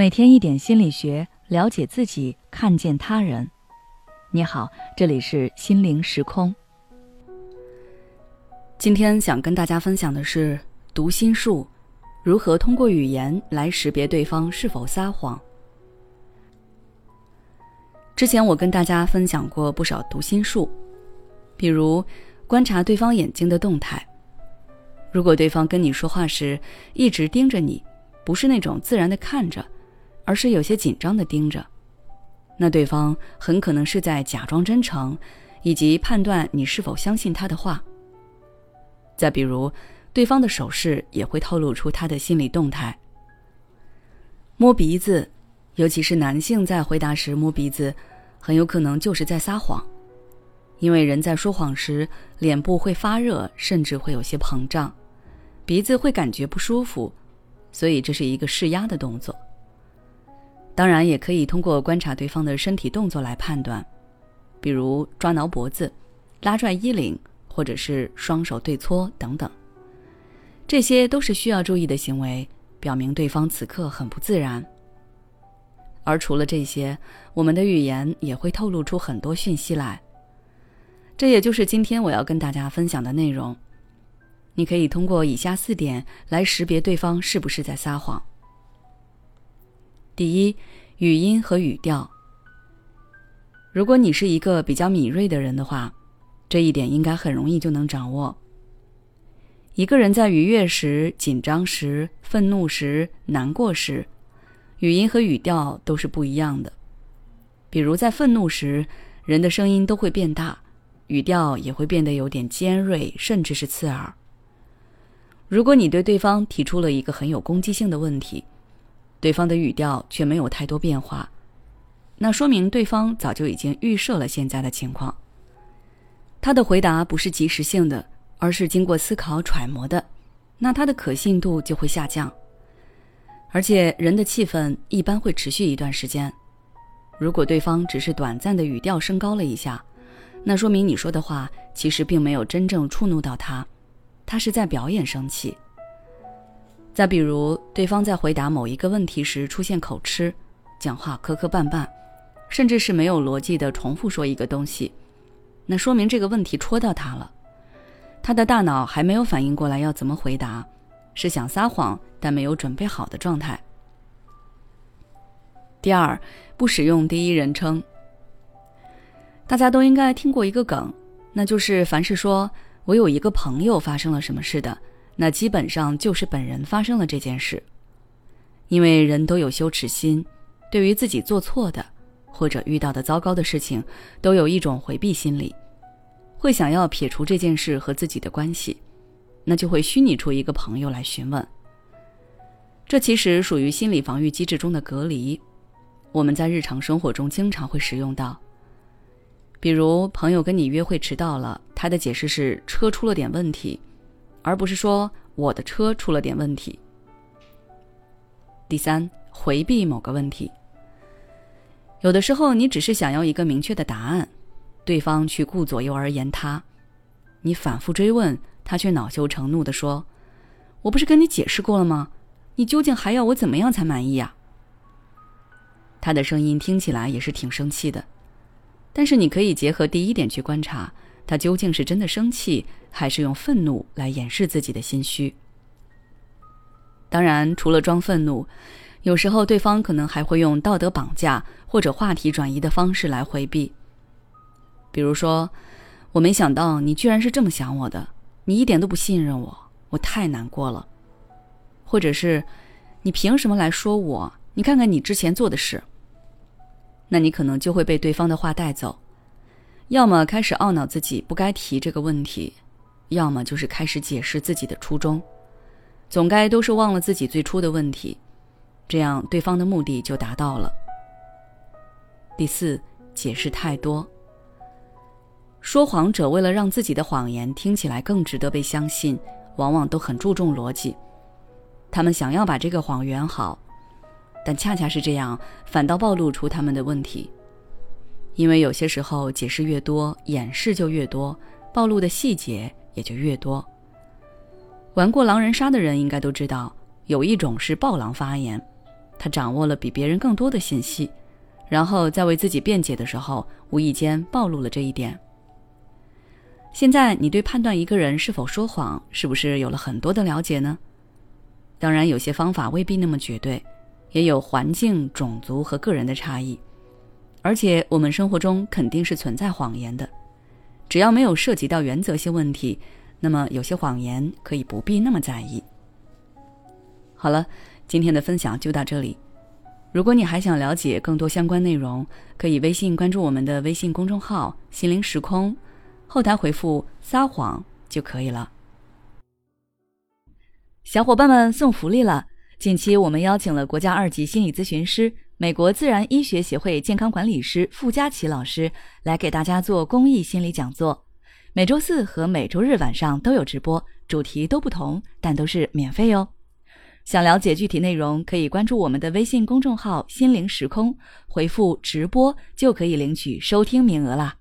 每天一点心理学，了解自己，看见他人。你好，这里是心灵时空。今天想跟大家分享的是读心术，如何通过语言来识别对方是否撒谎。之前我跟大家分享过不少读心术，比如观察对方眼睛的动态。如果对方跟你说话时一直盯着你，不是那种自然的看着。而是有些紧张的盯着，那对方很可能是在假装真诚，以及判断你是否相信他的话。再比如，对方的手势也会透露出他的心理动态。摸鼻子，尤其是男性在回答时摸鼻子，很有可能就是在撒谎，因为人在说谎时脸部会发热，甚至会有些膨胀，鼻子会感觉不舒服，所以这是一个释压的动作。当然，也可以通过观察对方的身体动作来判断，比如抓挠脖子、拉拽衣领，或者是双手对搓等等。这些都是需要注意的行为，表明对方此刻很不自然。而除了这些，我们的语言也会透露出很多讯息来。这也就是今天我要跟大家分享的内容。你可以通过以下四点来识别对方是不是在撒谎。第一，语音和语调。如果你是一个比较敏锐的人的话，这一点应该很容易就能掌握。一个人在愉悦时、紧张时、愤怒时、难过时，语音和语调都是不一样的。比如在愤怒时，人的声音都会变大，语调也会变得有点尖锐，甚至是刺耳。如果你对对方提出了一个很有攻击性的问题，对方的语调却没有太多变化，那说明对方早就已经预设了现在的情况。他的回答不是及时性的，而是经过思考揣摩的，那他的可信度就会下降。而且人的气氛一般会持续一段时间，如果对方只是短暂的语调升高了一下，那说明你说的话其实并没有真正触怒到他，他是在表演生气。再比如，对方在回答某一个问题时出现口吃，讲话磕磕绊绊，甚至是没有逻辑的重复说一个东西，那说明这个问题戳到他了，他的大脑还没有反应过来要怎么回答，是想撒谎但没有准备好的状态。第二，不使用第一人称。大家都应该听过一个梗，那就是凡是说我有一个朋友发生了什么事的。那基本上就是本人发生了这件事，因为人都有羞耻心，对于自己做错的或者遇到的糟糕的事情，都有一种回避心理，会想要撇除这件事和自己的关系，那就会虚拟出一个朋友来询问。这其实属于心理防御机制中的隔离，我们在日常生活中经常会使用到。比如朋友跟你约会迟到了，他的解释是车出了点问题。而不是说我的车出了点问题。第三，回避某个问题。有的时候，你只是想要一个明确的答案，对方却顾左右而言他，你反复追问，他却恼羞成怒的说：“我不是跟你解释过了吗？你究竟还要我怎么样才满意呀？”他的声音听起来也是挺生气的，但是你可以结合第一点去观察。他究竟是真的生气，还是用愤怒来掩饰自己的心虚？当然，除了装愤怒，有时候对方可能还会用道德绑架或者话题转移的方式来回避。比如说，我没想到你居然是这么想我的，你一点都不信任我，我太难过了。或者是，你凭什么来说我？你看看你之前做的事。那你可能就会被对方的话带走。要么开始懊恼自己不该提这个问题，要么就是开始解释自己的初衷，总该都是忘了自己最初的问题，这样对方的目的就达到了。第四，解释太多。说谎者为了让自己的谎言听起来更值得被相信，往往都很注重逻辑，他们想要把这个谎圆好，但恰恰是这样，反倒暴露出他们的问题。因为有些时候解释越多，掩饰就越多，暴露的细节也就越多。玩过狼人杀的人应该都知道，有一种是暴狼发言，他掌握了比别人更多的信息，然后在为自己辩解的时候，无意间暴露了这一点。现在你对判断一个人是否说谎，是不是有了很多的了解呢？当然，有些方法未必那么绝对，也有环境、种族和个人的差异。而且，我们生活中肯定是存在谎言的，只要没有涉及到原则性问题，那么有些谎言可以不必那么在意。好了，今天的分享就到这里。如果你还想了解更多相关内容，可以微信关注我们的微信公众号“心灵时空”。后台回复“撒谎”就可以了。小伙伴们送福利了！近期我们邀请了国家二级心理咨询师、美国自然医学协会健康管理师傅佳琪老师来给大家做公益心理讲座，每周四和每周日晚上都有直播，主题都不同，但都是免费哦。想了解具体内容，可以关注我们的微信公众号“心灵时空”，回复“直播”就可以领取收听名额啦。